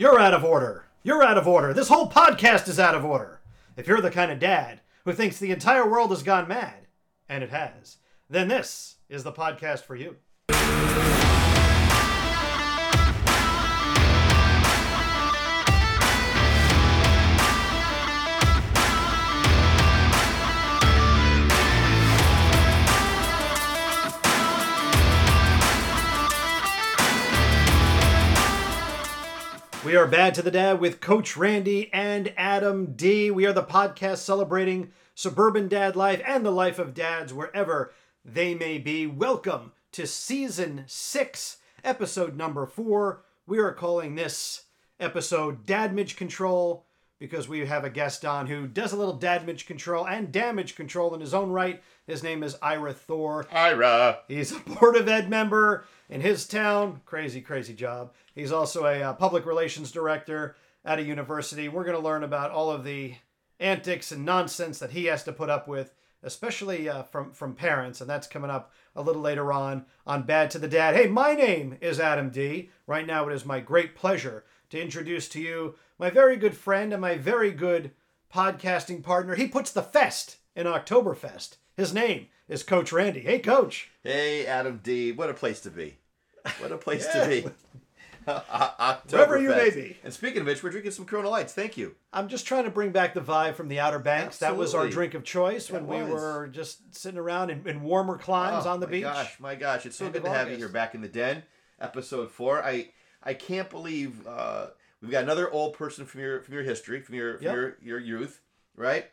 You're out of order. You're out of order. This whole podcast is out of order. If you're the kind of dad who thinks the entire world has gone mad, and it has, then this is the podcast for you. We are Bad to the Dad with Coach Randy and Adam D. We are the podcast celebrating suburban dad life and the life of dads wherever they may be. Welcome to season six, episode number four. We are calling this episode Dadmage Control because we have a guest on who does a little dadmage control and damage control in his own right. His name is Ira Thor. Ira. He's a Board of Ed member in his town. Crazy, crazy job. He's also a uh, public relations director at a university. We're going to learn about all of the antics and nonsense that he has to put up with, especially uh, from from parents, and that's coming up a little later on on Bad to the Dad. Hey, my name is Adam D. Right now, it is my great pleasure to introduce to you my very good friend and my very good podcasting partner. He puts the fest in Oktoberfest. His name is Coach Randy. Hey, Coach. Hey, Adam D. What a place to be. What a place Yeah. to be. Wherever you may be. And speaking of which, we're drinking some Corona Lights. Thank you. I'm just trying to bring back the vibe from the Outer Banks. That was our drink of choice when It we were just sitting around in, in warmer climes Oh, on the my beach. gosh, my gosh. It's so End good to have you here back in the den. Episode four. I I can't believe uh, we've got another old person from your from your history, from your from Yep. your, your youth, right?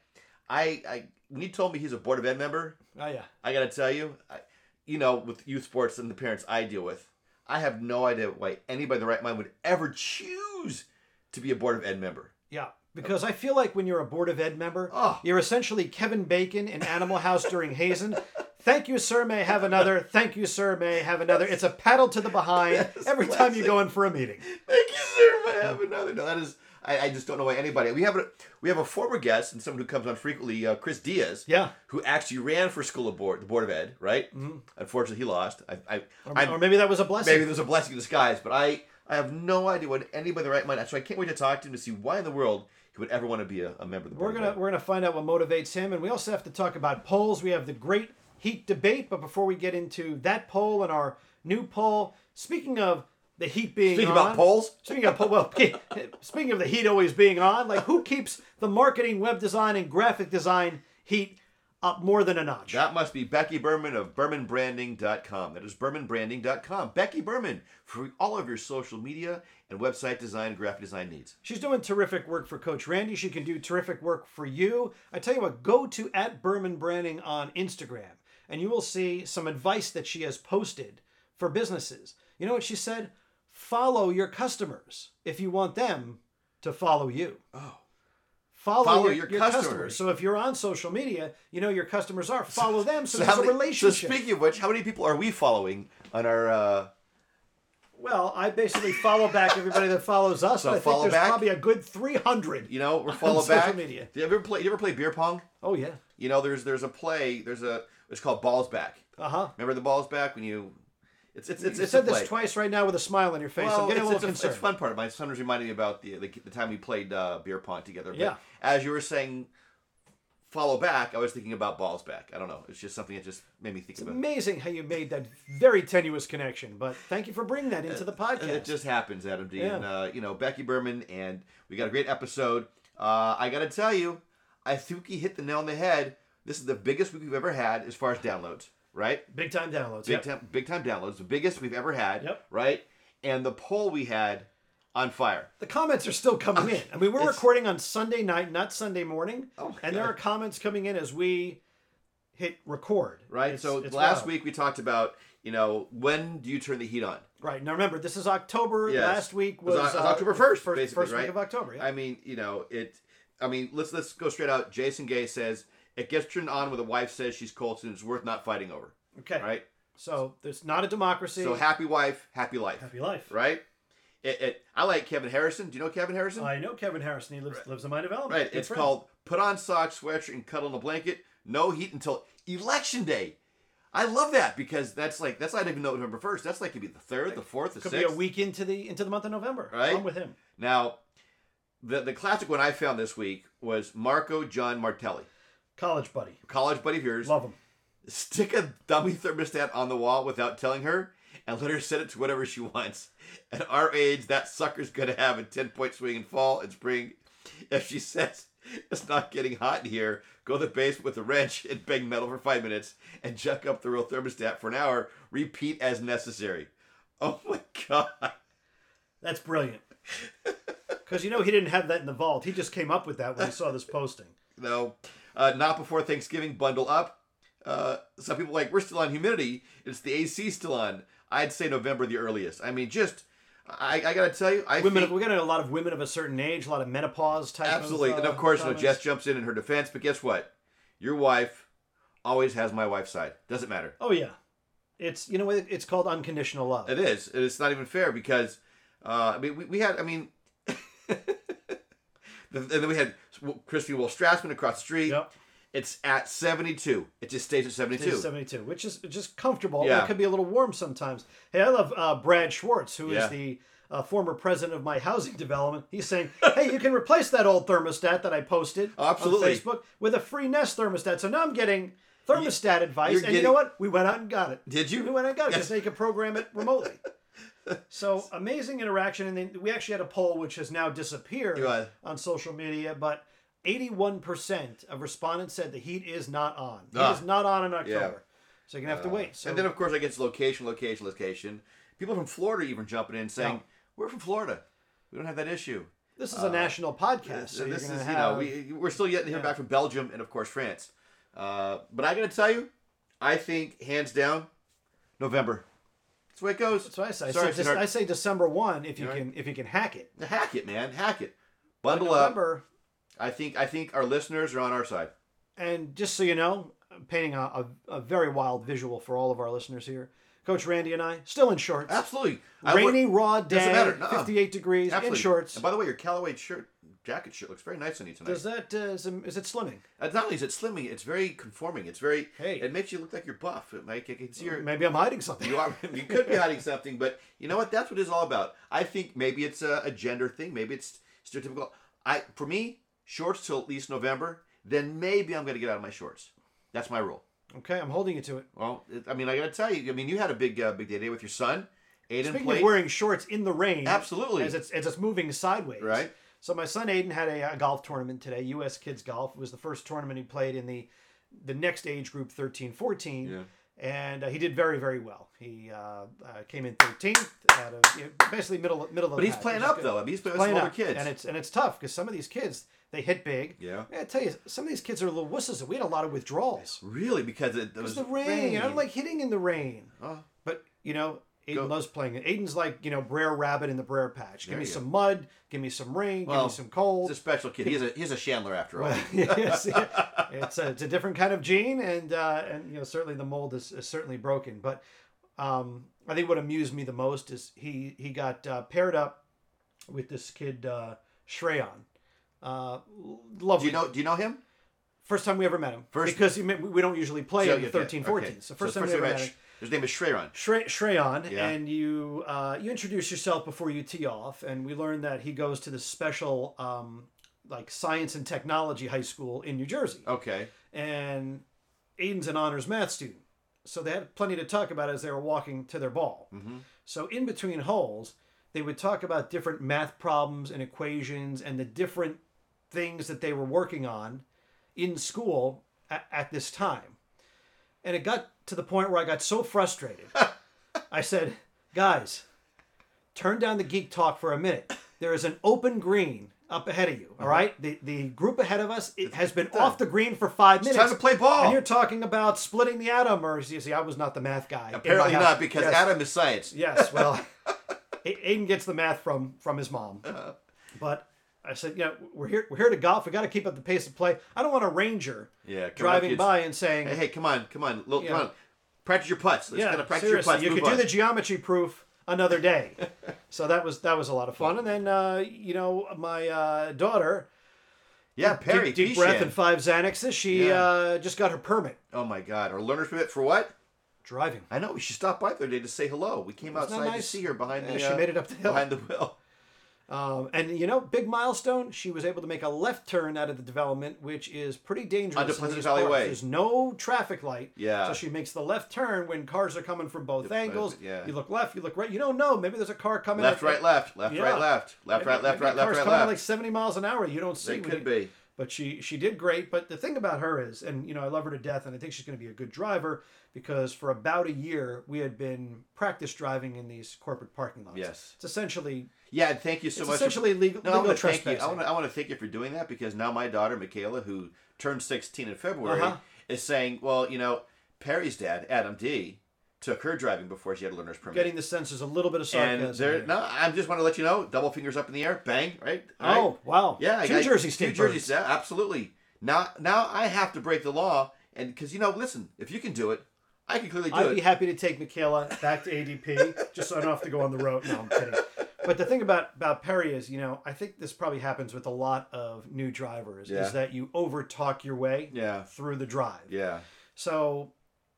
I I when you told me he's a Board of Ed member, Oh yeah. I gotta tell you, I, you know, with youth sports and the parents I deal with, I have no idea why anybody in the right mind would ever choose to be a board of ed member. Yeah. Because I feel like when you're a Board of Ed member, Oh. you're essentially Kevin Bacon in Animal House during Hazen. Thank you, sir. May I have another. Thank you, sir. May I have another. It's a paddle to the behind Yes, every time you go in for a meeting. Thank you, sir. I have another. No, that is. I, I just don't know why anybody. We have a we have a former guest and someone who comes on frequently, uh, Chris Diaz. Yeah. Who actually ran for school of board, the board of ed, right? Mm-hmm. Unfortunately, he lost. I, I, Or, or maybe that was a blessing. maybe there was a blessing in disguise, but I, I have no idea what anybody in the right mind. So I can't wait to talk to him to see why in the world he would ever want to be a, a member of the We're gonna Ed. we're gonna find out what motivates him, and we also have to talk about polls. We have the great heat debate, but before we get into that poll and our new poll, speaking of the heat being Speaking on, about polls, Speaking of poll, well, speaking of the heat always being on, like who keeps the marketing, web design, and graphic design heat up more than a notch? That must be Becky Berman of BermanBranding.com. That is BermanBranding.com. Becky Berman for all of your social media and website design and graphic design needs. She's doing terrific work for Coach Randy. She can do terrific work for you. I tell you what, go to at Berman Branding on Instagram and you will see some advice that she has posted for businesses. You know what she said? Follow your customers if you want them to follow you. Oh. Follow, Follow your, your your customers. customers. So if you're on social media, you know your customers are. Follow them so, how there's many- a relationship. So speaking of which, how many people are we following on our? Uh, Well, I basically follow back everybody that follows us. So I think follow there's back? probably a good 300. you know, we're follow social back. media. Do you ever play? You ever play beer pong? Oh yeah. You know, there's there's a play. There's a it's called balls back. Uh huh. Remember the balls back when you? It's it's it's, you it's said this twice right now with a smile on your face. Well, I'm getting it's, a it's, little a, it's a fun part. My son was reminding me about the the, the time we played uh, beer pong together. But Yeah. As you were saying, follow back. I was thinking about balls back. I don't know. It's just something that just made me think It's about. amazing how you made that very tenuous connection, but thank you for bringing that into the podcast. And it just happens, Adam D. Yeah. And uh, you know Becky Berman, and we got a great episode. Uh, I got to tell you, I think he hit the nail on the head. This is the biggest week we've ever had as far as downloads. Right? big time downloads. Big yep. time, big time downloads. The biggest we've ever had. Yep. Right? And the poll we had on fire. The comments are still coming in. I mean, we're It's- recording on Sunday night, not Sunday morning, Oh and there are comments coming in as we hit record. right? It's- so it's last wild. week we talked about, you know, when do you turn the heat on? Right now, remember this is October. Yes. Last week was was, Oc- uh, October 1st, first, basically, first right? week of October. Yeah. I mean, you know, it. I mean, let's let's go straight out. Jason Gay says it gets turned on when the wife says she's cold, and it's worth not fighting over. okay. Right. So there's not a democracy. So happy wife, happy life. happy life. Right. It, it, I like Kevin Harrison. Do you know Kevin Harrison? I know Kevin Harrison. He lives lives in my development. right. Good It's friend. called put on socks, sweatshirt, and cuddle in a blanket. No heat until election day. I love that because that's like that's not even November first. That's like could be the third, the fourth, the Could sixth. be a week into the into the month of November. Right. I'm with him. Now, the the classic one I found this week was Marco John Martelli, College buddy. college buddy of yours. Love him. Stick a dummy thermostat on the wall without telling her, and let her set it to whatever she wants. At our age, that sucker's gonna have a ten point swing in fall and spring. If she says it's not getting hot in here, go to the basement with a wrench and bang metal for five minutes and jack up the real thermostat for an hour. Repeat as necessary. Oh my god. That's brilliant. Because you know he didn't have that in the vault. He just came up with that when he saw this posting. No, uh, not before Thanksgiving. Bundle up. Uh, some people like we're still on humidity. It's the AC still on. I'd say November the earliest. I mean, just I, I gotta tell you, I Women, think, we got a lot of women of a certain age, a lot of menopause type. absolutely, of, and uh, of course, you know. Jess jumps in in her defense. But guess what? Your wife always has my wife's side. Doesn't matter. Oh yeah, it's you know? It's called unconditional love. It is. It's not even fair because uh, I mean we, we had I mean. and then we had Christy Will Strassman across the street. Yep. It's at 72. It just stays at 72. It's 72, which is just comfortable. Yeah. It could be a little warm sometimes. Hey, I love uh, Brad Schwartz, who is Yeah. the uh, former president of my housing development. He's saying, hey, you can replace that old thermostat that I posted Absolutely. on Facebook with a free Nest thermostat. So now I'm getting thermostat advice. you're And you know what? We went out and got it. Did you? We went out and got it Yes. because they could program it remotely. So amazing interaction, and then we actually had a poll which has now disappeared Right. on social media, but 81% of respondents said the heat is not on. Heat Ah. is not on in October. So you're gonna have to wait. So and then, of course, I get location, location, location. People from Florida even jumping in saying, Yeah. "We're from Florida. We don't have that issue." this is a national podcast, so this is, have. you know, we we're still yet to hear Yeah. back from Belgium and of course France. Uh, but I got to tell you, I think hands down, November. That's the way it goes. that's what I say. I, Sorry, say, sweetheart. I say December one if you You all right? can if you can hack it. Hack it, man. Hack it. Bundle up. November, I think I think our listeners are on our side. and just so you know, I'm painting a, a, a very wild visual for all of our listeners here. Coach Randy and I still in shorts. Absolutely. I Rainy, raw day, Doesn't matter. Nuh-uh. 58 degrees Absolutely. in shorts. And by the way, your Callaway shirt, jacket shirt looks very nice on you tonight. Does that uh, is, it- is it slimming? Uh, not only is it slimming, it's very conforming. It's very. Hey. It makes you look like you're buff. It make I can see your. Maybe I'm hiding something. You are. You could be hiding something, but you know what? That's what it's all about. I think maybe it's a, a gender thing. Maybe it's stereotypical. I for me, shorts till at least November. Then maybe I'm going to get out of my shorts. That's my rule. Okay, I'm holding you to it. Well, I mean, I got to tell you. I mean, you had a big, uh, big day today with your son. Aiden Speaking played. of wearing shorts in the rain, Absolutely. as it's as it's moving sideways. Right. So my son Aiden had a, a golf tournament today, U.S. Kids Golf. It was the first tournament he played in the the next age group, 13, 14. Yeah. And uh, he did very, very well. He uh, uh, came in 13th, out of, you know, basically middle middle of but the he's pack, playing up good. though. I mean, he's playing with Playing up. kids. and it's and it's tough because some of these kids they hit big. Yeah. I tell you, some of these kids are little wusses. We had a lot of withdrawals. really because it, it was the rain. I don't like hitting in the rain. Oh, But you know, Aiden Go. loves playing it. Aiden's like you know Brer Rabbit in the Brer Patch. Give There me some mud. Give me some rain. give me some cold. he's a special kid. He's a he's a Chandler after all. Well, yes, it's a, it's a different kind of gene, and uh, and you know certainly the mold is, is certainly broken. But um, I think what amused me the most is he he got uh, paired up with this kid uh, Shreyan. Uh, do you know? Do you know him? First time we ever met him. First- because he, we don't usually play So, at okay, 13, 14. okay. So first So time we ever met met him. His name is Shreyan. Shre- Shreyan, Yeah. and you uh, you introduce yourself before you tee off, and we learn that he goes to this special um, like science and technology high school in New Jersey, Okay. and Aiden's an honors math student, so they had plenty to talk about as they were walking to their ball. Mhm. So in between holes, they would talk about different math problems and equations and the different things that they were working on in school at, at this time. And it got to the point where I got so frustrated. I said, guys, turn down the geek talk for a minute. There is an open green up ahead of you, all right? The, the group ahead of us it has been off the green for five It's minutes. time to play ball. And you're talking about splitting the atom, or you see, I was not the math guy. in my Apparently house. not because Yes. Adam is science. Yes, well, A- Aiden gets the math from from his mom, Uh-huh. but I said, you know, we're here we're here to golf. We got to keep up the pace of play. I don't want a ranger Yeah. driving kids. by and saying, Hey, hey, come on, come on, little, Yeah. come on, practice your putts. Let's yeah, kind of practice seriously, your putts. you could do the geometry proof another day. so that was that was a lot of fun. And then uh, you know my uh, daughter, Yeah, Perry. deep, deep breath and five Xanaxes. She Yeah. uh, just got her permit. Oh my God! Our learner's permit for what? driving. I know. She stopped by the other day to say hello. We came Isn't outside to see her behind Yeah, the. she uh, made it up the hill. behind the wheel. Um, and you know, big milestone. She was able to make a left turn out of the development, which is pretty dangerous. Onto Pleasant Valley. Way. There's no traffic light. Yeah. So she makes the left turn when cars are coming from both angles. yeah. You look left, you look right. You don't know. Maybe there's a car coming. Left, right, left, left, Yeah. right, left, left, maybe- right, left, right, left, right, coming left. like 70 miles an hour. You don't see. It could you- be. But she she did great. But the thing about her is, and you know, I love her to death, and I think she's going to be a good driver because for about a year we had been practice driving in these corporate parking lots. Yes. It's essentially Yeah, and thank you so it's much. essentially legal, no, I want to thank you. I want to. I want to thank you for doing that because now my daughter Michaela, who turned 16 in February, Uh-huh. is saying, "Well, you know, Perry's dad, Adam D, took her driving before she had a learner's permit." Getting the sense a little bit of sarcasm. and there, no, I just want to let you know, double fingers up in the air, bang, right? Oh wow! yeah, Two I, Jersey two State Jersey birds. State, absolutely. Now, now I have to break the law, and because you know, listen, if you can do it, I can clearly do I'd it. be happy to take Michaela back to ADP just so I don't have to go on the road. No, I'm kidding. But the thing about about Perry is, you know, I think this probably happens with a lot of new drivers Yeah. is that you over talk your way yeah, through the drive. yeah, So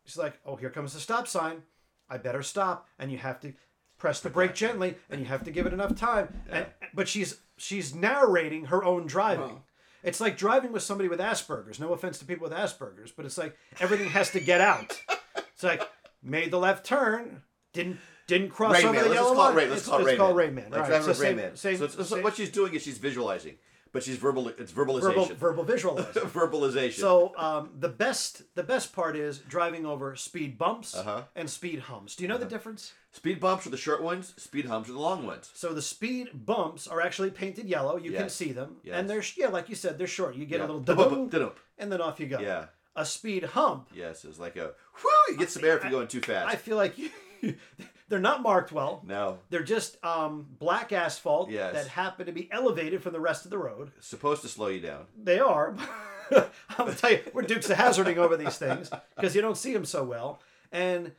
she's like, "Oh, here comes the stop sign. I better stop." And you have to press the brake gently, and you have to give it enough time. And but she's she's narrating her own driving. It's like driving with somebody with Asperger's. No offense to people with Asperger's, but it's like everything has to get out. It's like made the left turn, didn't didn't cross Rayman. over the Let's yellow just call it line. Let's it's, call it it's Rayman. called Rayman. Like All right, so with same- Rayman. same- so, it's- so same- what she's doing is she's visualizing, but she's verbal. It's verbal verbalization. verbal visualizing. verbalization. So um, the best the best part is driving over speed bumps Uh-huh. and speed humps. Do you know the difference? speed bumps are the short ones. Speed humps are the long ones. So the speed bumps are actually painted yellow. You can Yes. see them, Yes. and they're yeah, like you said, they're short. You get Yeah. a little dum-bum. and then off you go. Yeah. A speed hump, Yes, it's like a whoo. You get some air if you're going too fast. I feel like you, they're not marked well. no, They're just um, black asphalt Yes. that happen to be elevated from the rest of the road. it's supposed to slow you down. They are. I'll tell you, we're Dukes of Hazarding over these things because you don't see them so well. And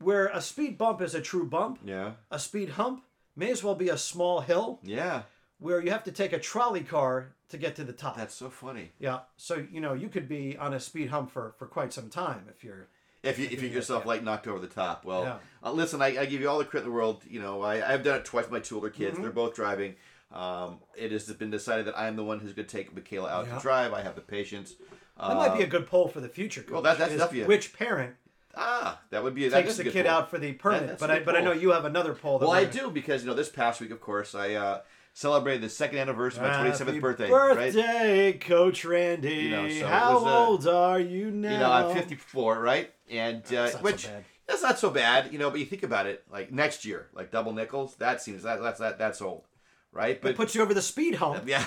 where a speed bump is a true bump, Yeah. a speed hump may as well be a small hill Yeah. Where you have to take a trolley car to get to the top. That's so funny. yeah. So, you know, you could be on a speed hump for, for quite some time if you're. If you if you get yourself like knocked over the top, well, Yeah. uh, listen, I, I give you all the credit in the world. You know, I I've done it twice. with My two older kids, Mm-hmm. they're both driving. Um, it has been decided that I am the one who's going to take Michaela out Yeah. to drive. I have the patience. That might be a good poll for the future. Coach, well, that- that's a- Which parent Ah, that would be that takes the kid poll. out for the permit? that's but I but I know you have another poll. That Well, I do because you know this past week, of course, I uh, celebrated the second anniversary of my twenty seventh Happy birthday. Right? Coach Randy. You know, so it How was, uh, old are you now? You know, I'm 54, right? And uh, That's so which bad. that's not so bad, you know. But you think about it, like next year, like double nickels, that seems that that's that that's old, right? It But puts you over the speed hump. yeah,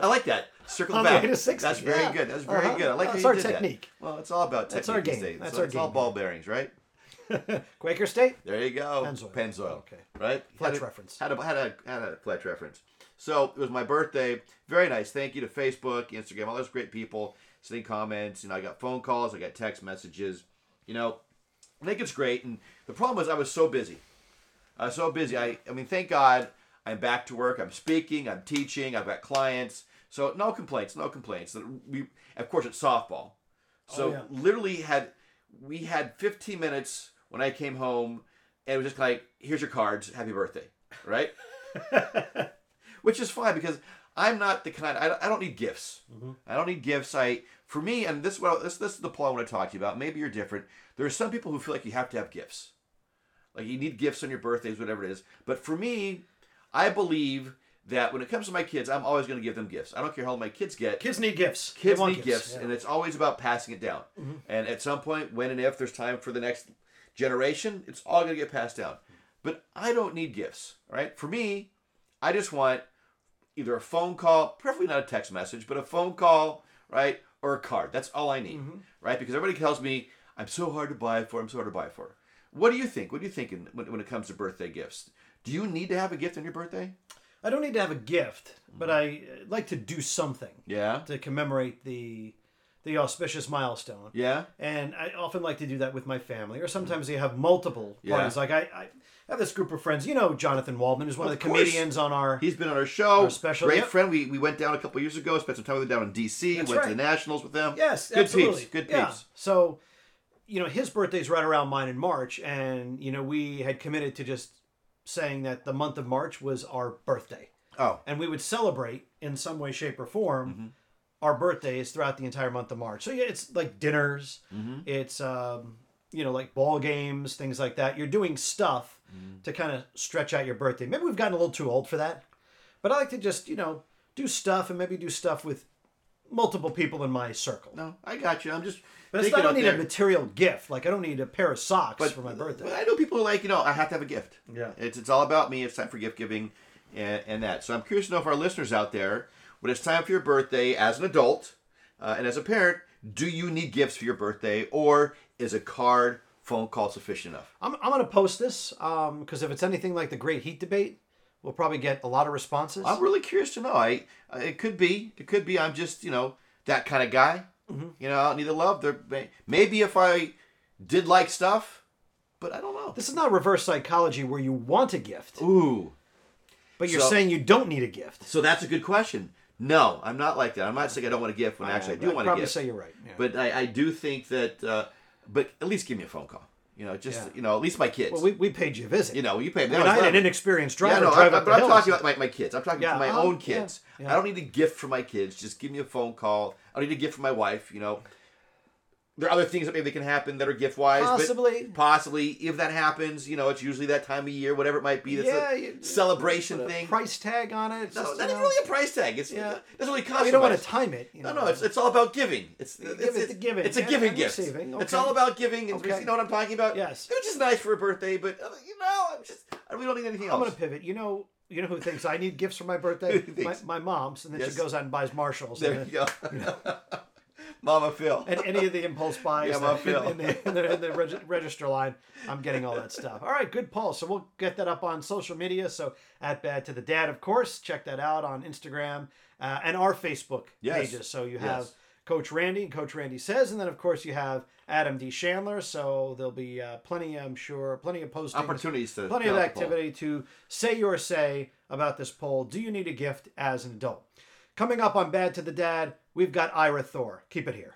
I like that. Circle back. to 60, That's very yeah. good. That's very Uh-huh. good. I like That's how our you did technique. That. Well, it's all about technique That's our game. That's So our it's all ball bearings, right? Quaker State. There you go. Pennzoil. Pennzoil. Okay. Right? Fletch Had a- reference. Had a, had a had a Fletch reference. So it was my birthday. Very nice. Thank you to Facebook, Instagram, all those great people sending comments. You know, I got phone calls, I got text messages. You know, I think it's great. And the problem was I was so busy. I was so busy. I I mean, thank God I'm back to work. I'm speaking. I'm teaching. I've got clients. So no complaints. No complaints. We of course it's softball. So Oh, yeah. literally had we had 15 minutes when I came home, and it was just like, here's your cards, happy birthday, right? Which is fine because I'm not the kind. I don't, I don't need gifts. Mm-hmm. I don't need gifts. I for me, and this is what this this is the point I want to talk to you about. Maybe you're different. There are some people who feel like you have to have gifts, like you need gifts on your birthdays, whatever it is. But for me, I believe that when it comes to my kids, I'm always going to give them gifts. I don't care how old my kids get Kids need gifts. kids need gifts, yeah. and it's always about passing it down. Mm-hmm. And at some point, when and if there's time for the next generation, it's all going to get passed down. But I don't need gifts, right? For me, I just want either a phone call, preferably not a text message, but a phone call, right, or a card. That's all I need, right? Because everybody tells me I'm so hard to buy for. I'm so hard to buy for. What do you think? What do you think in, when, when it comes to birthday gifts? Do you need to have a gift on your birthday? I don't need to have a gift, but I uh, like to do something Yeah. to commemorate the the auspicious milestone. Yeah. And I often like to do that with my family, or sometimes you have multiple Yeah. parties. Like I, I have this group of friends. You know, Jonathan Waldman is one of, Of the course. comedians on our. He's been on our show. Our special, Great yep. friend. We, we went down a couple years ago, spent some time with him down in D.C., That's went to the Nationals with them. Yes, Good absolutely. peeps. Good Yeah. peeps. So you know, his birthday's right around mine in March, and you know, we had committed to just saying that the month of March was our birthday, Oh, and we would celebrate in some way, shape, or form Mhm. Our birthdays throughout the entire month of March. So yeah, it's like dinners, Mhm. it's um, you know, like ball games, things like that. You're doing stuff Mm-hmm. to kind of stretch out your birthday. Maybe we've gotten a little too old for that, but I like to just you know do stuff and maybe do stuff with multiple people in my circle. no, I got you. I'm just. But it's, I don't need there. a material gift. Like I don't need a pair of socks but for my birthday. But I know people are like, you know, I have to have a gift. Yeah. It's it's all about me. It's time for gift giving, and, and that. So I'm curious to know if our listeners out there, when it's time for your birthday as an adult, uh, and as a parent, do you need gifts for your birthday, or is a card, phone call sufficient enough? I'm, I'm going to post this because if it's anything like the Great Heat Debate, we'll probably get a lot of responses. I'm really curious to know. I uh, it could be it could be I'm just you know that kind of guy. Mm-hmm. You know, I don't need the love. There may- maybe if I did like stuff, but I don't know. this is not reverse psychology where you want a gift, Ooh. but you're So- saying you don't need a gift. So that's a good question. No, I'm not like that. I'm not saying I don't want a gift when actually I do want a probably gift. say you're right. Yeah. But I, I do think that. Uh, but at least give me a phone call. You know, just Yeah. you know, at least my kids. well, we, we paid you a visit. you know, you pay me. I, mean, I had an inexperienced yeah, driver no, drive I, up but I'm hills. talking about my, my kids. I'm talking Yeah, to my oh, own yeah, kids. yeah. I don't need a gift for my kids. Just give me a phone call. I don't need a gift for my wife. You know, there are other things that maybe can happen that are gift wise. Possibly. But possibly, if that happens, you know, it's usually that time of year, whatever it might be. That's yeah, a you- celebration a thing. Price tag on it. It's no, just, not even really a price tag. It's Yeah. it doesn't really cost you you don't want to time it. You No, know. no, it's, it's all about giving. It's it's, it the giving. It's a giving I'm gift. receiving. It's all about giving. And Okay. you know what I'm talking about? Yes. It was just nice for a birthday, but uh, you know, I'm just I really don't need anything else. I'm gonna pivot. You know, you know who thinks I need gifts for my birthday? My, my mom's, and then Yes. she goes out and buys Marshalls. There and you go. Mama Phil. and any of the impulse buys Yeah, my Phil. in, the, in the, in the reg- register line, I'm getting all that stuff. All right, good, poll. So we'll get that up on social media. So at Bad to the Dad, of course, check that out on Instagram uh, and our Facebook Yes. pages. So you have Yes. Coach Randy, and Coach Randy says, and then of course you have Adam D. Chandler. So there'll be uh, plenty, I'm sure, plenty of postings Opportunities to plenty of out the poll. activity to say your say about this poll. Do you need a gift as an adult? Coming up on Bad to the Dad, we've got Ira Thor. Keep it here.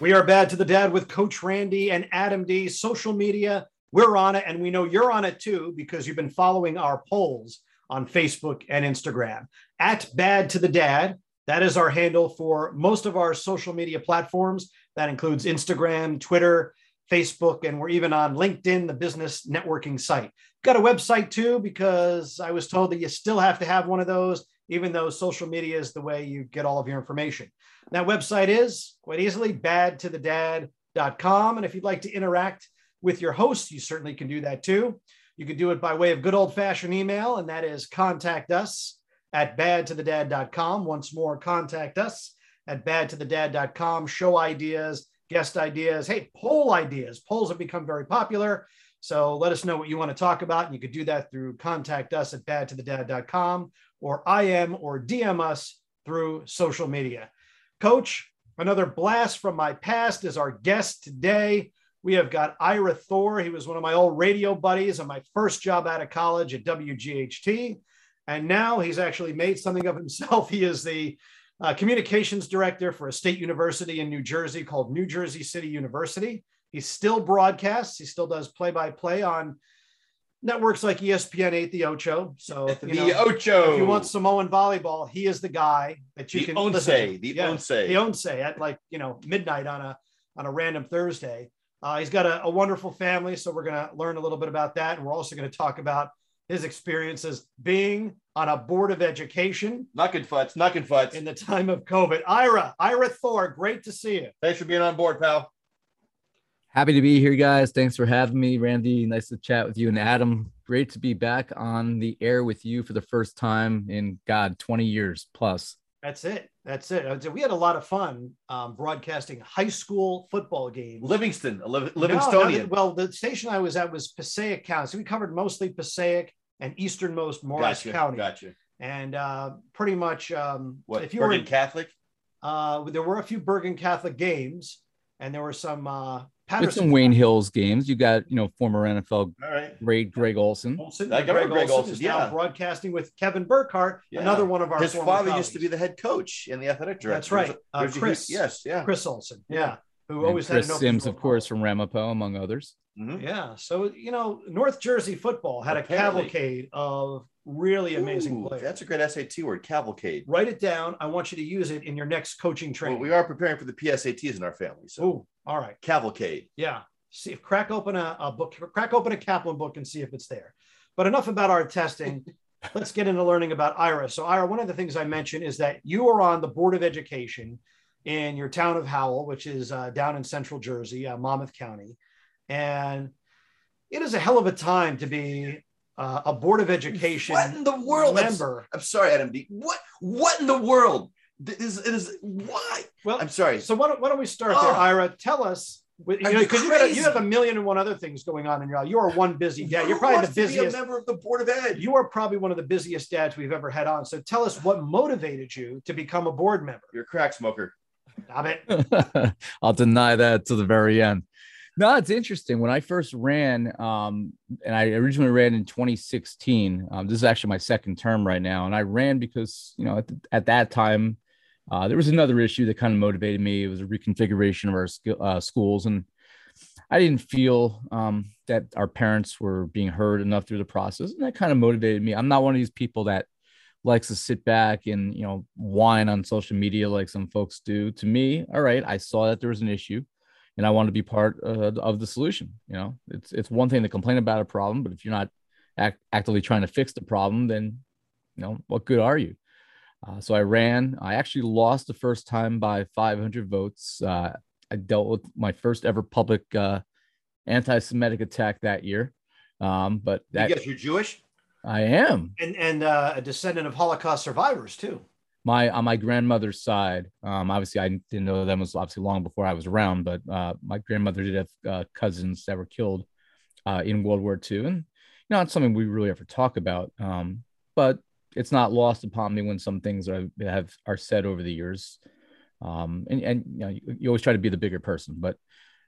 We are Bad to the Dad with Coach Randy and Adam D. Social media, we're on it, and we know you're on it too because you've been following our polls on Facebook and Instagram. At Bad to the Dad, that is our handle for most of our social media platforms. That includes Instagram, Twitter, Facebook, and we're even on LinkedIn, the business networking site. Got a website too because I was told that you still have to have one of those, even though social media is the way you get all of your information. That website is quite easily badtothedad.com. And if you'd like to interact with your host, you certainly can do that too. You can do it by way of good old fashioned email, and that is contact us at badtothedad.com. Once more, contact us at badtothedad.com. Show ideas, guest ideas, hey, poll ideas. Polls have become very popular. So let us know what you want to talk about. And you could do that through contact us at badtothedad.com or IM or DM us through social media. Coach, another blast from my past is our guest today. We have got Ira Thor. He was one of my old radio buddies on my first job out of college at WGHT. And now he's actually made something of himself. He is the uh, communications director for a state university in New Jersey called New Jersey City University. He still broadcasts, he still does play by play on networks like ESPN 8 The Ocho. So, you know, the Ocho. if you want Samoan volleyball, he is the guy that you the can Onse, listen to. the Yeah, Onse. the Onse at like you know midnight on a on a random Thursday. Uh, he's got a, a wonderful family, so we're going to learn a little bit about that, and we're also going to talk about his experiences being on a board of education Knocking futs, knocking futs. in the time of COVID. Ira, Ira Thor, great to see you. Thanks for being on board, pal. Happy to be here, guys. Thanks for having me, Randy. Nice to chat with you and Adam. Great to be back on the air with you for the first time in God 20 years plus. That's it. That's it. We had a lot of fun um, broadcasting high school football games. Livingston, Liv- No, Livingstonian. no, well, the station I was at was Passaic County. So we covered mostly Passaic and easternmost Morris gotcha, County. Gotcha. and uh, pretty much um, What? if you Bergen were in, Catholic? uh, there were a few Bergen Catholic games, and there were some uh, There's Paterson some Wayne Hills games. You got, you know, former NFL All right. great Greg Olsen. Olsen, I remember Greg Olsen, is now broadcasting with Kevin Burkhardt, Yeah. another one of our His former father used to be the head coach and the athletic director. That's right. There's Uh, there's Chris. huge- yes, yeah. Chris Olsen, yeah, who And always Chris had an Simms, of course, from Ramapo, among others. Mhm. Yeah, so you know, North Jersey football had Apparently. a cavalcade of really amazing Ooh, players. That's a great SAT word, cavalcade. Write it down. I want you to use it in your next coaching Well, training. we are preparing for the PSATs in our family. So Ooh, all right. cavalcade. Yeah. See if crack open a, a book, crack open a Kaplan book and see if it's there. But enough about our testing. Let's get into learning about Ira. So, Ira, one of the things I mentioned is that you are on the Board of Education in your town of Howell, which is uh, down in central Jersey, uh, Monmouth County. And it is a hell of a time to be uh, a Board of Education What in the world? I'm, member. I'm sorry, Adam D. What? What in the world? It is, it is why? Well, I'm sorry. So why don't, why don't we start there, Oh. Ira? Tell us, with- you know, you because you, you have a million and one other things going on in your life. You are one busy dad. You're probably the wants to be busiest. a member of the board of ed. You are probably one of the busiest dads we've ever had on. So tell us what motivated you to become a board member. You're a crack smoker. Stop it. I'll deny that to the very end. No, it's interesting. When I first ran, um, and I originally ran in 2016. Um, this is actually my second term right now, and I ran because you know at, the, at that time uh, there was another issue that kind of motivated me. It was a reconfiguration of our sk- uh, schools, and I didn't feel um, that our parents were being heard enough through the process, and that kind of motivated me. I'm not one of these people that likes to sit back and you know whine on social media like some folks do. To me, all right, I saw that there was an issue, and I want to be part uh, of the solution. You know, it's it's one thing to complain about a problem, but if you're not act- actively trying to fix the problem, then you know what good are you? Uh, so I ran. I actually lost the first time by 500 votes. Uh, I dealt with my first ever public uh, anti-Semitic attack that year. Um, but I that guess you're Jewish. I am And and uh, a descendant of Holocaust survivors too. My on my grandmother's side. Um, obviously, I didn't know them was obviously long before I was around, but uh, my grandmother did have uh, cousins that were killed uh, in World War II, and it's something we really ever talk about. Um, but it's not lost upon me when some things are have are said over the years. Um, and and you know, you, you always try to be the bigger person, but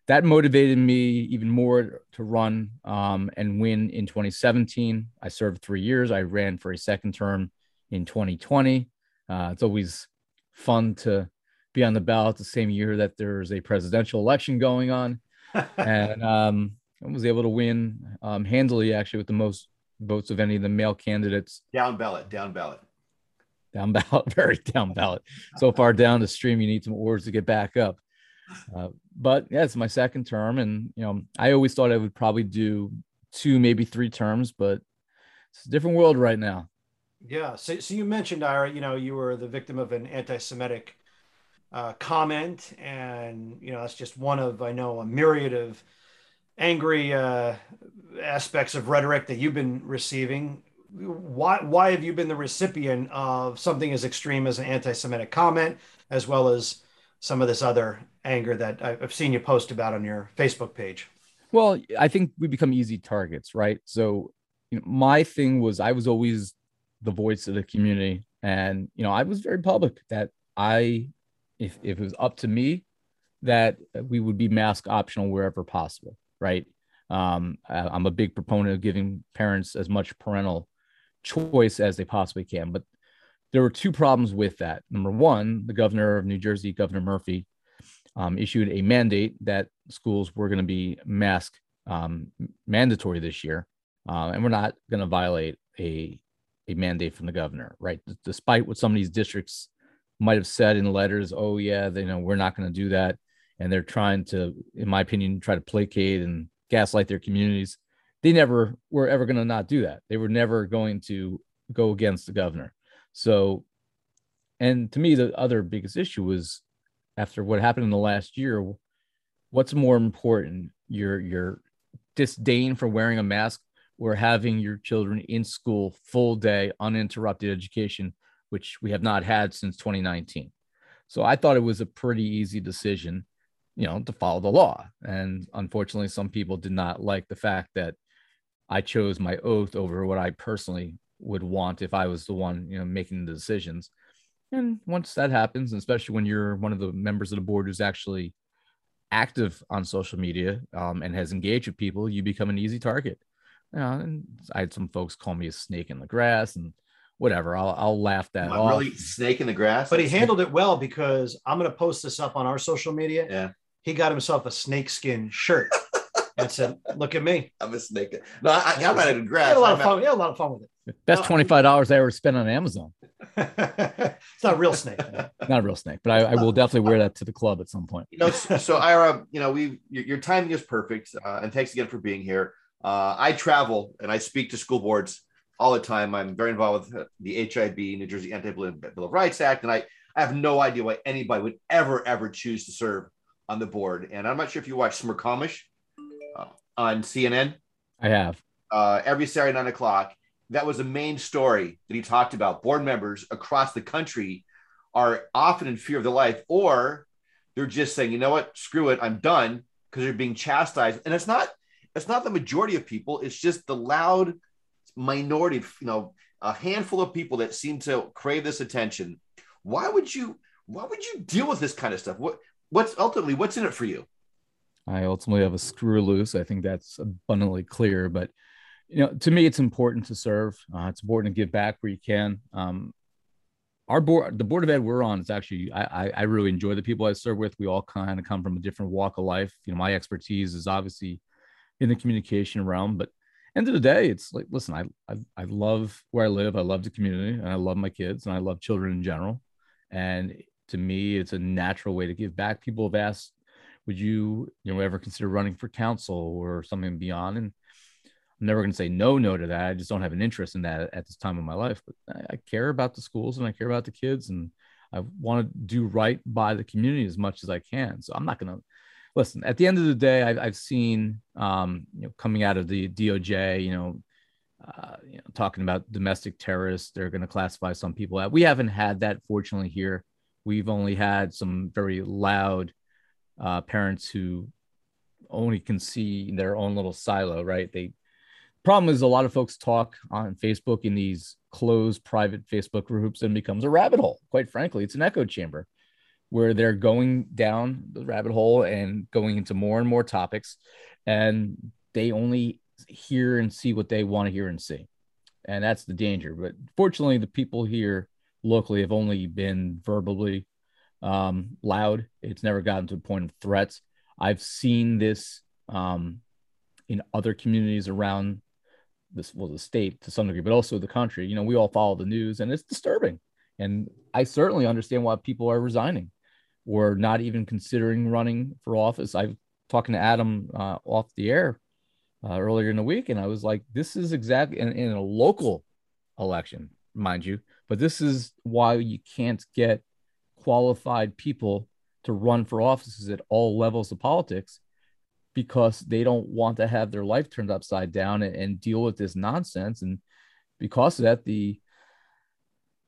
that motivated me even more to run um, and win in 2017. I served three years. I ran for a second term in 2020. Uh, it's always fun to be on the ballot the same year that there's a presidential election going on. and um, I was able to win um, handily, actually, with the most votes of any of the male candidates Down ballot. Down ballot. down ballot, very down ballot. So far down the stream, you need some oars to get back up. Uh, but yeah, it's my second term, and you know, I always thought I would probably do two, maybe three terms, but it's a different world right now. Yeah. So, so you mentioned, Ira, you know, you were the victim of an anti-Semitic uh, comment, and you know that's just one of I know a myriad of angry uh, aspects of rhetoric that you've been receiving. Why why have you been the recipient of something as extreme as an anti-Semitic comment, as well as some of this other anger that I've seen you post about on your Facebook page? Well, I think we become easy targets, right? So, you know, my thing was I was always the voice of the community, and you know, I was very public that I, if if it was up to me, that we would be mask optional wherever possible, right? Um, I'm a big proponent of giving parents as much parental choice as they possibly can, but there were two problems with that. Number one, the governor of New Jersey, Governor Murphy, um, issued a mandate that schools were going to be mask um, mandatory this year, uh, and we're not going to violate a a mandate from the governor, right? Despite what some of these districts might have said in letters, oh yeah, they know we're not going to do that, and they're trying to, in my opinion, try to placate and gaslight their communities. They never were ever going to not do that. They were never going to go against the governor. So, and to me, the other biggest issue was after what happened in the last year, what's more important? Your your disdain for wearing a mask or having your children in school full day uninterrupted education, which we have not had since 2019. So I thought it was a pretty easy decision, you know, to follow the law. And unfortunately, some people did not like the fact that I chose my oath over what I personally would want if I was the one, you know, making the decisions. And once that happens, especially when you're one of the members of the board who's actually active on social media um, and has engaged with people, you become an easy target. You know, and I had some folks call me a snake in the grass and whatever. I'll, I'll laugh that What, off. really snake in the grass. But he handled it well because I'm going to post this up on our social media. Yeah, He got himself a snakeskin shirt and said, "Look at me." I'm a snake. No, I, I'm not in the He grass. had a lot of I'm fun. He had a lot of fun with it. Best twenty five dollars I ever spent on Amazon. it's not a real snake. Not a real snake, but I, I will definitely wear that to the club at some point. you know, so, so Ira, you know, we your, your timing is perfect, uh, and thanks again for being here. Uh, I travel and I speak to school boards all the time. I'm very involved with the HIB, New Jersey Anti-Bill of Rights Act, and I, I have no idea why anybody would ever ever choose to serve on the board. And I'm not sure if you watch Smerconish uh, on CNN I have. uh, every Saturday nine o'clock. That was the main story that he talked about. Board members across the country are often in fear of their life, or they're just saying, you know what, screw it, I'm done because they're being chastised. And it's not, it's not the majority of people. It's just the loud minority, you know, a handful of people that seem to crave this attention. Why would you? Why would you deal with this kind of stuff? What, what's ultimately what's in it for you? I ultimately have a screw loose. I think that's abundantly clear. But you know, to me, it's important to serve. Uh, it's important to give back where you can. Um, our board, the board of ed we're on, is actually I, I I really enjoy the people I serve with. We all kind of come from a different walk of life. You know, my expertise is obviously in the communication realm, but end of the day, it's like, listen, I, I I love where I live. I love the community, and I love my kids, and I love children in general. And to me, it's a natural way to give back. People have asked would you you know ever consider running for council or something beyond and i'm never going to say no no to that i just don't have an interest in that at this time of my life but I, I care about the schools and i care about the kids and i want to do right by the community as much as i can so i'm not going to listen at the end of the day i've, I've seen um, you know coming out of the doj you know uh, you know, talking about domestic terrorists, they're going to classify some people. We haven't had that, fortunately, here. We've only had some very loud uh, parents who only can see their own little silo, right? They problem is a lot of folks talk on Facebook in these closed private Facebook groups and becomes a rabbit hole. Quite frankly, it's an echo chamber where they're going down the rabbit hole and going into more and more topics, and they only hear and see what they want to hear and see, and that's the danger. But fortunately, the people here locally have only been verbally um, loud. It's never gotten to a point of threats. I've seen this um, in other communities around this, well, the state to some degree, but also the country. You know, we all follow the news, and it's disturbing. And I certainly understand why people are resigning or not even considering running for office. I've talking to Adam uh, off the air uh, earlier in the week, and I was like, "This is exactly in, in a local election, mind you, but this is why you can't get qualified people to run for offices at all levels of politics because they don't want to have their life turned upside down and, and deal with this nonsense and because of that the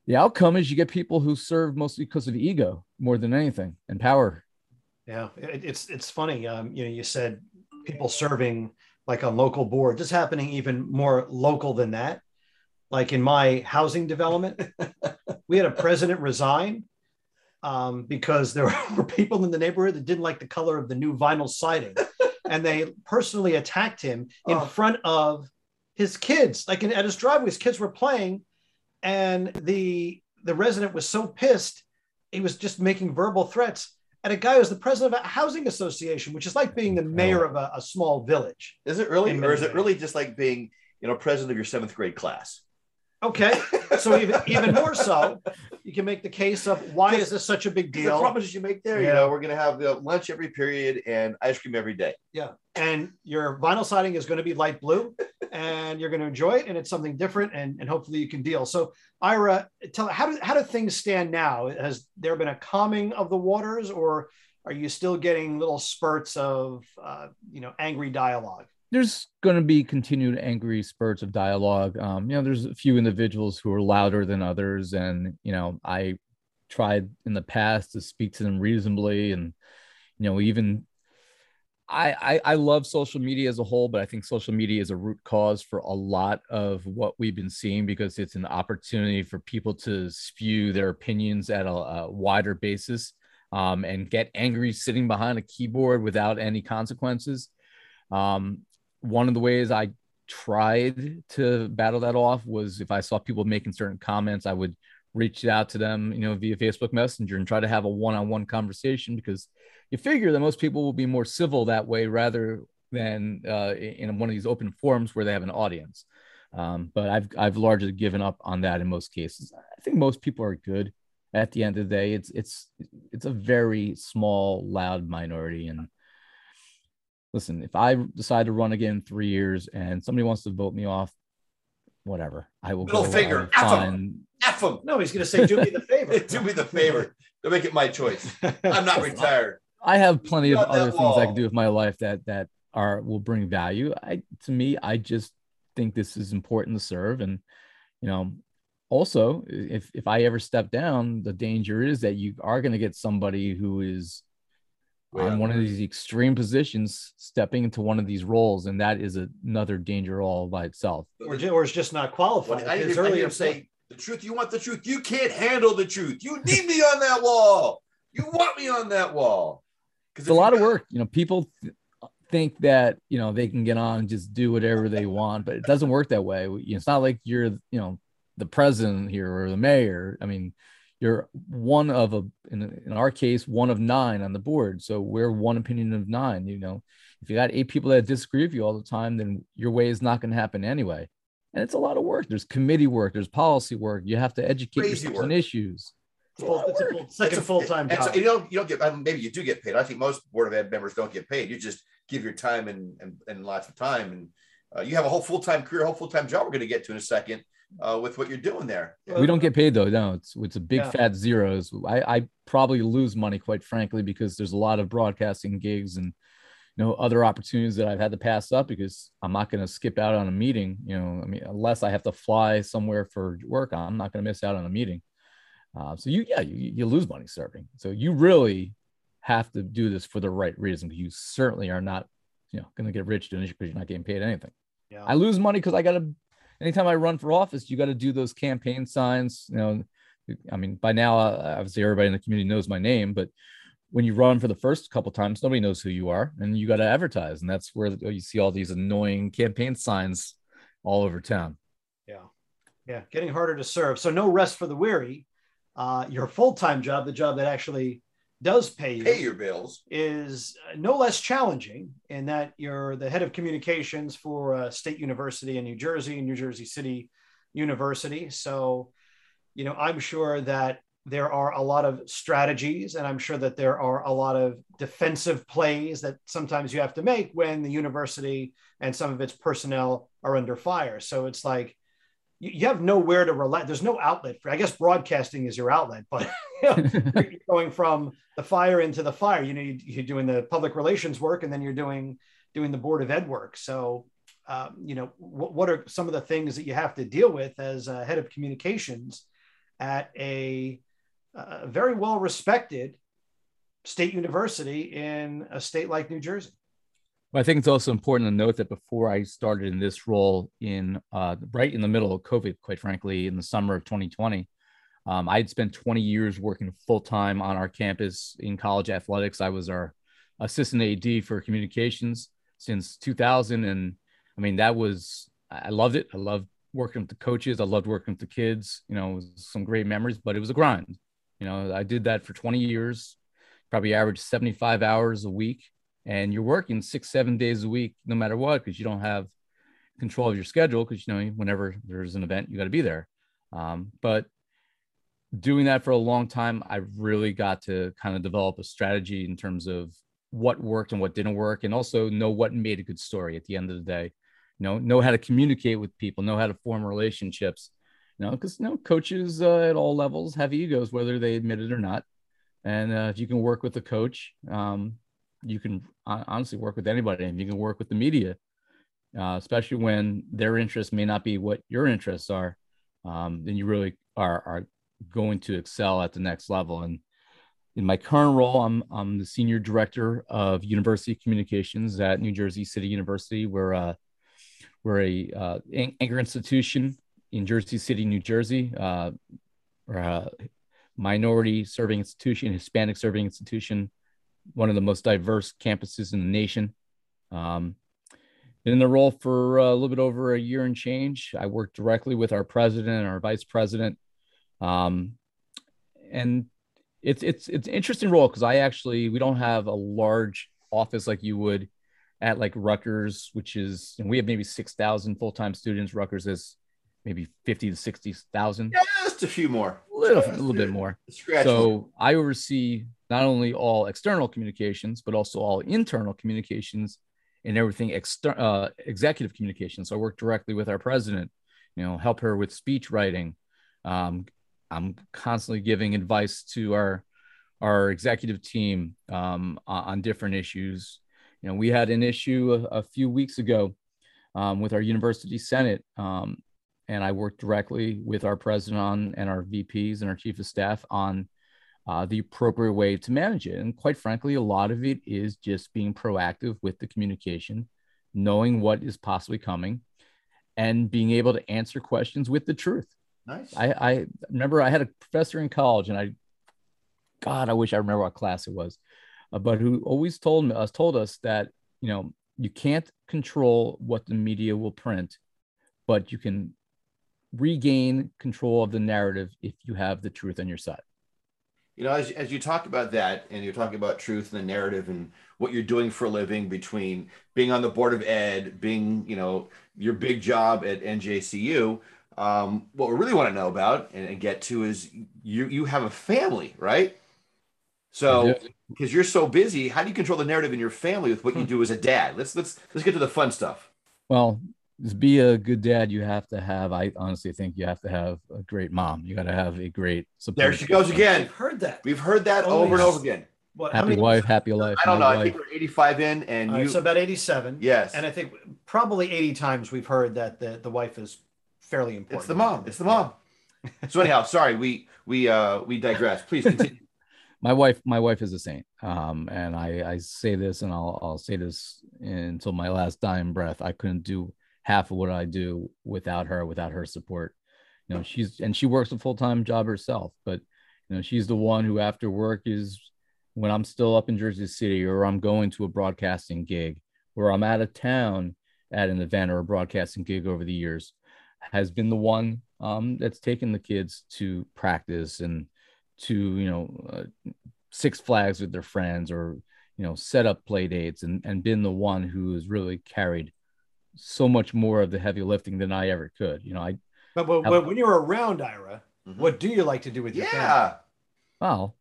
the outcome is you get people who serve mostly because of ego more than anything and power Yeah, it, it's it's funny. Um, you know, you said people serving like on local boards. It's happening even more local than that. Like in my housing development, we had a president resign um, because there were people in the neighborhood that didn't like the color of the new vinyl siding, and they personally attacked him in Oh. front of his kids. Like in, at his driveway, his kids were playing, and the the resident was so pissed, he was just making verbal threats at a guy who's the president of a housing association, which is like being the mayor of a, a small village. Is it really, or is it really just like being, you know, president of your seventh grade class? Okay, so even even more so, you can make the case of why is this such a big deal? The promises you make there, Yeah. you know, we're gonna have uh, lunch every period and ice cream every day. Yeah, and your vinyl siding is going to be light blue, and you're going to enjoy it, and it's something different, and, and hopefully you can deal. So, Ira, tell how do how do things stand now? Has there been a calming of the waters, or are you still getting little spurts of uh, you know angry dialogue? There's going to be continued angry spurts of dialogue. Um, you know, there's a few individuals who are louder than others, and you know, I tried in the past to speak to them reasonably, and you know, even I, I, I love social media as a whole, but I think social media is a root cause for a lot of what we've been seeing because it's an opportunity for people to spew their opinions at a, a wider basis um, and get angry sitting behind a keyboard without any consequences. Um, one of the ways I tried to battle that off was if I saw people making certain comments, I would reach out to them, you know, via Facebook Messenger and try to have a one-on-one conversation because you figure that most people will be more civil that way rather than uh, in one of these open forums where they have an audience. Um, but I've I've largely given up on that in most cases. I think most people are good. At the end of the day, it's it's it's a very small, loud minority. And listen, if I decide to run again in three years and somebody wants to vote me off, whatever, I will Middle go finger, I'll F 'em. find F them. No, he's going to say, "Do me the favor." Do me the favor. Don't make it my choice. I'm not retired. I have plenty of Got that other things I can do with my life that that are will bring value. I to me, I just think this is important to serve, and you know, also if if I ever step down, the danger is that you are going to get somebody who is Way on one of these extreme positions, stepping into one of these roles, and that is another danger all by itself. or, ju- or is just not qualified. When I His hear, I hear earlier him say, the truth, you want the truth. You can't handle the truth. You need me on that wall. You want me on that wall. Because it's a lot of work. You know, people th- think that you know they can get on and just do whatever they want, but it doesn't work that way. It's not like you're you know the president here or the mayor. I mean, you're one of a in, in our case one of nine on the board, so we're one opinion of nine. You know, if you got eight people that disagree with you all the time, then your way is not going to happen anyway. And it's a lot of work. There's committee work. There's policy work. You have to educate Crazy yourself on issues. It's, full, it's a full, second full time and so job. you don't you don't get I mean, maybe you do get paid. I think most board of ed members don't get paid. You just give your time and and, and lots of time, and uh, you have a whole full time career, whole full time job. We're going to get to in a second uh, with what you're doing there. we don't get paid though. No, it's it's a big Yeah. fat zeros. I, I probably lose money quite frankly because there's a lot of broadcasting gigs and you know other opportunities that I've had to pass up because I'm not going to skip out on a meeting. You know, I mean, unless I have to fly somewhere for work, I'm not going to miss out on a meeting. Uh, so you yeah you, you lose money serving. So you really have to do this for the right reason. You certainly are not you know going to get rich doing it because you're not getting paid anything. Yeah. I lose money because I got to. Anytime I run for office, you got to do those campaign signs. You know, I mean, by now, uh, obviously, everybody in the community knows my name, but when you run for the first couple times, nobody knows who you are, and you got to advertise, and that's where you see all these annoying campaign signs all over town. Yeah. Yeah. Getting harder to serve. So no rest for the weary. Uh, your full time job, the job that actually does pay you, Pay your bills. is uh, no less challenging in that you're the head of communications for a state university in New Jersey, New Jersey City University. So, you know, I'm sure that there are a lot of strategies and I'm sure that there are a lot of defensive plays that sometimes you have to make when the university and some of its personnel are under fire. So it's like you, you have nowhere to relate. There's no outlet for, I guess broadcasting is your outlet, but you know, you're going from the fire into the fire. You know, you, you're doing the public relations work, and then you're doing doing the board of ed work. So, um, you know, what, what are some of the things that you have to deal with as a head of communications at a, uh very well respected state university in a state like New Jersey? Well, I think it's also important to note that before I started in this role in uh, right in the middle of COVID, quite frankly, in the summer of 2020, um, I'd spent 20 years working full time on our campus in college athletics. I was our assistant AD for communications since 2000. And I mean, that was, I loved it. I loved working with the coaches. I loved working with the kids. You know, it was some great memories, but it was a grind. You know, I did that for 20 years, probably averaged 75 hours a week and you're working six seven days a week no matter what because you don't have control of your schedule because you know whenever there's an event you got to be there. Um, but doing that for a long time i really got to kind of develop a strategy in terms of what worked and what didn't work and also know what made a good story at the end of the day. You know know how to communicate with people know how to form relationships you know because you know coaches uh, at all levels have egos whether they admit it or not. And uh, if you can work with a coach um, you can honestly work with anybody and you can work with the media uh, especially when their interests may not be what your interests are um, then you really are, are going to excel at the next level and in my current role, I'm, I'm the senior director of university communications at New Jersey City University. We're, uh, we're a uh, anchor institution in Jersey City, New Jersey. Uh, we're a minority serving institution, Hispanic serving institution, one of the most diverse campuses in the nation. Um, been in the role for a little bit over a year and change. I work directly with our president and our vice president. Um, and it's it's it's an interesting role because I actually we don't have a large office like you would at like Rutgers, which is we have maybe six thousand full time students. Rutgers is maybe fifty to sixty thousand. Just a few more. A little, a little bit more. So I oversee not only all external communications but also all internal communications and everything exter- uh, executive communications. So I work directly with our president. You know, help her with speech writing, um, I'm constantly giving advice to our our executive team um, on different issues. You know, we had an issue a, a few weeks ago um, with our university senate, um, and I worked directly with our president on, and our VPs and our chief of staff on uh, the appropriate way to manage it. And quite frankly, a lot of it is just being proactive with the communication, knowing what is possibly coming, and being able to answer questions with the truth. Nice. I, I remember I had a professor in college, and I, God, I wish I remember what class it was, uh, but who always told us told us that you know you can't control what the media will print, but you can regain control of the narrative if you have the truth on your side. You know, as, as you talk about that, and you're talking about truth and the narrative and what you're doing for a living between being on the board of ed, being, you know, your big job at NJCU, um, what we really want to know about and, and, get to is you you have a family, right? So because you're so busy, how do you control the narrative in your family with what you hmm. do as a dad? Let's let's let's get to the fun stuff. Well, to be a good dad, you have to have. I honestly think you have to have a great mom. You got to have a great support. There she goes again. We've heard that. We've heard that Always. over and over again. What, happy many, wife, happy life. I don't know. Life. I think we're 85 in, and you. so about 87. Yes. And I think probably 80 times we've heard that the, the wife is fairly important. It's the mom. It's the mom. so anyhow, sorry, we we uh we digress. Please continue. my wife, my wife is a saint. Um, and I I say this, and I'll I'll say this until my last dying breath. I couldn't do half of what I do without her, without her support. You know, she's and she works a full time job herself, but you know, she's the one who after work is when I'm still up in Jersey City or I'm going to a broadcasting gig or I'm out of town at an event or a broadcasting gig over the years has been the one um, that's taken the kids to practice and to you know uh, Six Flags with their friends or you know set up play dates and and been the one who has really carried so much more of the heavy lifting than I ever could. You know, I. But, but, but when you're around Ira, mm-hmm. what do you like to do with your yeah. family? Well,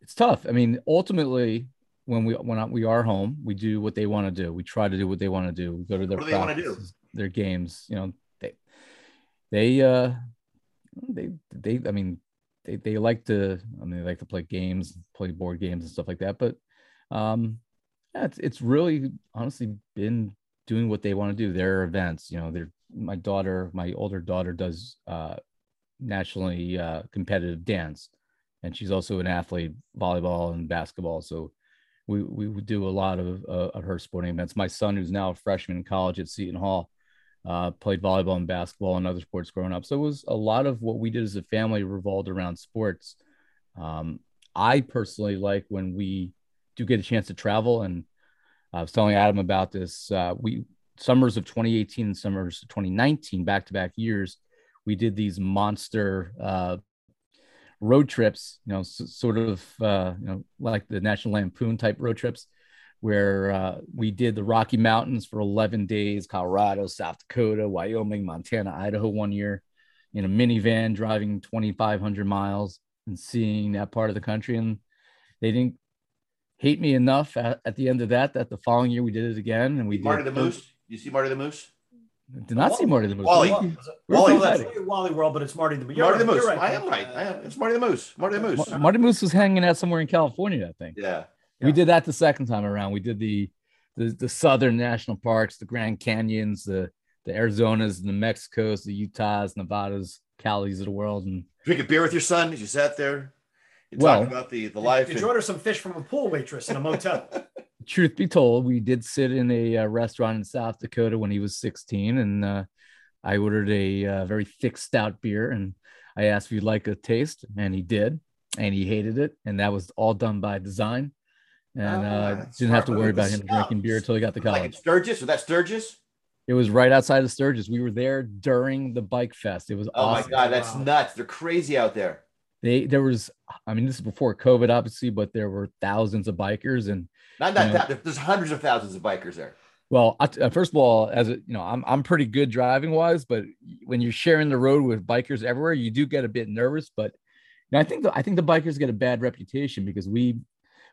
it's tough. I mean, ultimately, when we when we are home, we do what they want to do. We try to do what they want to do. We go to their practices, their games. You know, they they uh they they I mean they they like to I mean they like to play games, play board games and stuff like that. But um yeah, it's it's really honestly been doing what they want to do. Their events, you know, they're my daughter, my older daughter does uh nationally uh competitive dance and she's also an athlete, volleyball and basketball. So we we do a lot of, uh, of her sporting events. My son, who's now a freshman in college at Seton Hall, uh, played volleyball and basketball and other sports growing up. So it was a lot of what we did as a family revolved around sports. Um, I personally like when we do get a chance to travel, and I was telling Adam about this. Uh, we summers of 2018 and summers of 2019, back to back years, we did these monster uh, road trips. You know, sort of uh, you know like the National Lampoon type road trips where uh, we did the Rocky Mountains for 11 days, Colorado, South Dakota, Wyoming, Montana, Idaho one year in a minivan driving 2,500 miles and seeing that part of the country. And they didn't hate me enough at, at the end of that, that the following year we did it again. And we Marty did the Moose. You see Marty the Moose? Did not Wally, see Marty the Moose. Wally. Wally. Wally. Wally. Wally World, but it's Marty the Moose. Marty the Moose. Right. I am right. I am. It's Marty the Moose. Marty the Moose. Marty Moose was hanging out somewhere in California, I think. Yeah. We did that the second time around. We did the, the the southern national parks, the Grand Canyons, the the Arizonas, the Mexicos, the Utahs, Nevadas, Calis of the world, and drink a beer with your son as you sat there You Well- talk about the the life. Did in- you order some fish from a pool waitress in a motel? truth be told, we did sit in a uh, restaurant in South Dakota when he was 16, and uh, I ordered a uh, very thick stout beer, and I asked if he'd like a taste, and he did, and he hated it, and that was all done by design, and uh, didn't have to worry about him drinking beer until he got to like in college. Sturgis? Was that Sturgis? It was right outside of Sturgis. We were there during the bike fest. It was Oh awesome. my god, that's Wow. nuts. They're crazy out there. They there was, I mean, this is before COVID, obviously, but there were thousands of bikers, and Not not Yeah. that. There's hundreds of thousands of bikers there. Well, I, uh, first of all, as a, you know, I'm I'm pretty good driving wise, but when you're sharing the road with bikers everywhere, you do get a bit nervous. But you know, I think the, I think the bikers get a bad reputation because we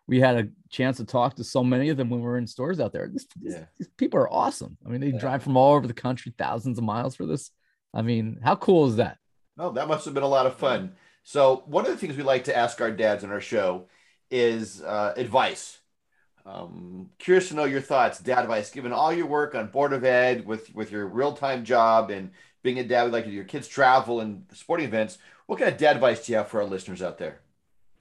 we had a chance to talk to so many of them when we were in stores out there. This, these, Yeah. these people are awesome. I mean, they Yeah. drive from all over the country, thousands of miles for this. I mean, how cool is that? No, that must have been a lot of fun. So one of the things we like to ask our dads on our show is uh, advice. Um, curious to know your thoughts, dad advice. Given all your work on board of ed with with your real time job and being a dad like your kids travel and sporting events, what kind of dad advice do you have for our listeners out there?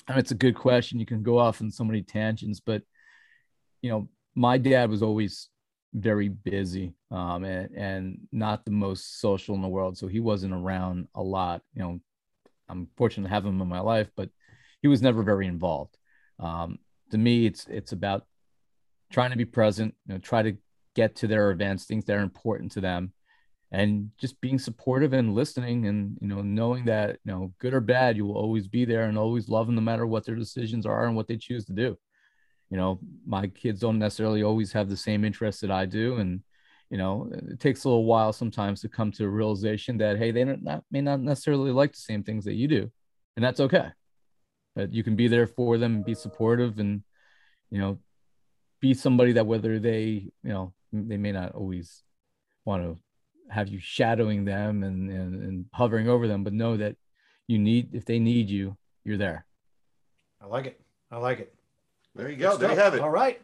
I mean, it's a good question. You can go off on so many tangents, but you know, my dad was always very busy um, and, and not the most social in the world. So he wasn't around a lot. You know, I'm fortunate to have him in my life, but he was never very involved. Um, to me, it's it's about trying to be present. You know, try to get to their events, things that are important to them, and just being supportive and listening, and you know, knowing that you know, good or bad, you will always be there and always love them no matter what their decisions are and what they choose to do. You know, my kids don't necessarily always have the same interests that I do, and you know, it takes a little while sometimes to come to a realization that hey, they don't not, may not necessarily like the same things that you do, and that's okay. But you can be there for them and be supportive, and you know, be somebody that whether they you know they may not always want to have you shadowing them and, and and hovering over them, but know that you need if they need you, you're there. I like it. I like it. There you go. Good There you have it. All right.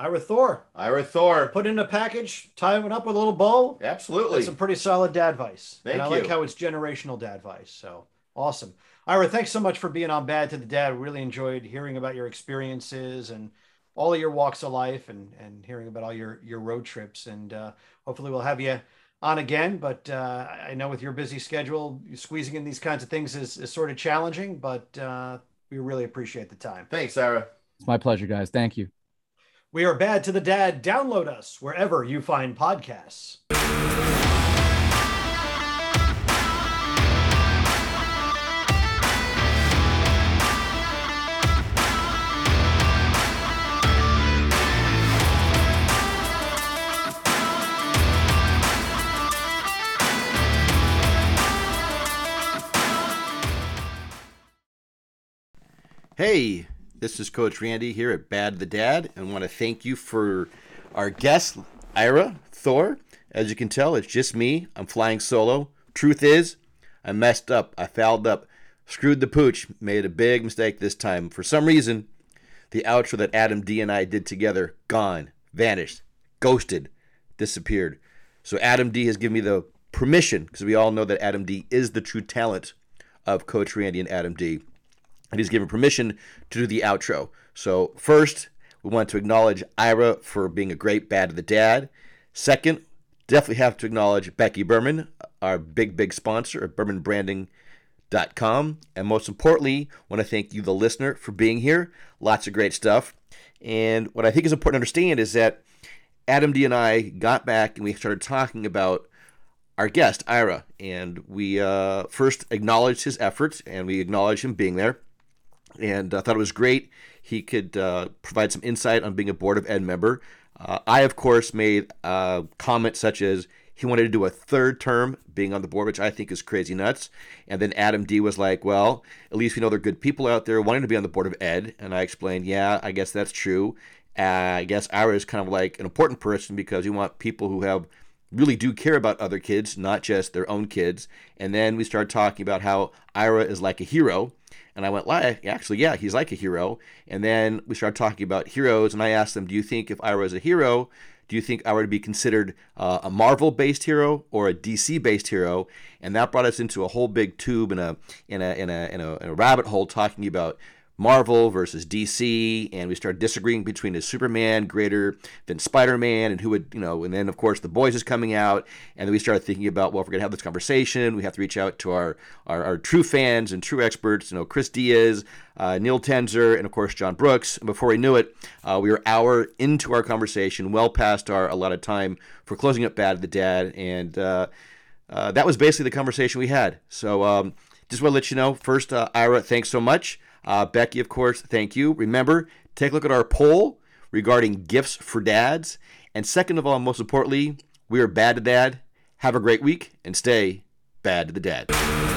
Ira Thor. Ira Thor. Put in a package, tie it up with a little bow. Absolutely. That's some pretty solid dad advice. Thank and I like how it's generational dad advice. So awesome. Ira, thanks so much for being on Bad to the Dad. Really enjoyed hearing about your experiences and all of your walks of life and, and hearing about all your, your road trips. And uh, hopefully we'll have you on again. But uh, I know with your busy schedule, squeezing in these kinds of things is, is sort of challenging, but uh, we really appreciate the time. Thanks, Ira. It's my pleasure, guys. Thank you. We are Bad to the Dad. Download us wherever you find podcasts. Hey, this is Coach Randy here at Bad the Dad, and want to thank you for our guest, Ira Thor. As you can tell, it's just me. I'm flying solo. Truth is, I messed up. I fouled up, screwed the pooch, made a big mistake this time. For some reason, the outro that Adam D and I did together gone, vanished, ghosted, disappeared. So Adam D has given me the permission because we all know that Adam D is the true talent of Coach Randy and Adam D and he's given permission to do the outro. So, first, we want to acknowledge Ira for being a great bad to the dad. Second, definitely have to acknowledge Becky Berman, our big, big sponsor of BermanBranding.com. And most importantly, want to thank you, the listener, for being here. Lots of great stuff. And what I think is important to understand is that Adam D and I got back and we started talking about our guest, Ira. And we uh, first acknowledged his efforts and we acknowledged him being there and I thought it was great. He could uh, provide some insight on being a Board of Ed member. Uh, I, of course, made uh, comments such as he wanted to do a third term being on the board, which I think is crazy nuts. And then Adam D was like, well, at least we know there are good people out there wanting to be on the Board of Ed. And I explained, yeah, I guess that's true. Uh, I guess Ira is kind of like an important person because you want people who have really do care about other kids, not just their own kids. And then we started talking about how Ira is like a hero. And I went, like, actually, yeah, he's like a hero. And then we started talking about heroes. And I asked them, do you think if Ira is a hero, do you think I would be considered uh, a Marvel based hero or a DC based hero? And that brought us into a whole big tube and a, in a, in a, in a, in a rabbit hole talking about Marvel versus DC, and we started disagreeing between is Superman greater than Spider Man, and who would, you know, and then of course The Boys is coming out, and then we started thinking about, well, if we're gonna have this conversation, we have to reach out to our our, our true fans and true experts, you know, Chris Diaz, uh, Neil Tenzer, and of course John Brooks. And before we knew it, uh, we were hour into our conversation, well past our allotted time for closing up Bad the Dad, and uh, uh, that was basically the conversation we had. So um, just want to let you know, first, uh, Ira, thanks so much. Uh, Becky, of course, thank you. Remember, take a look at our poll regarding gifts for dads. And second of all, most importantly, we are bad to dad. Have a great week and stay bad to the dad.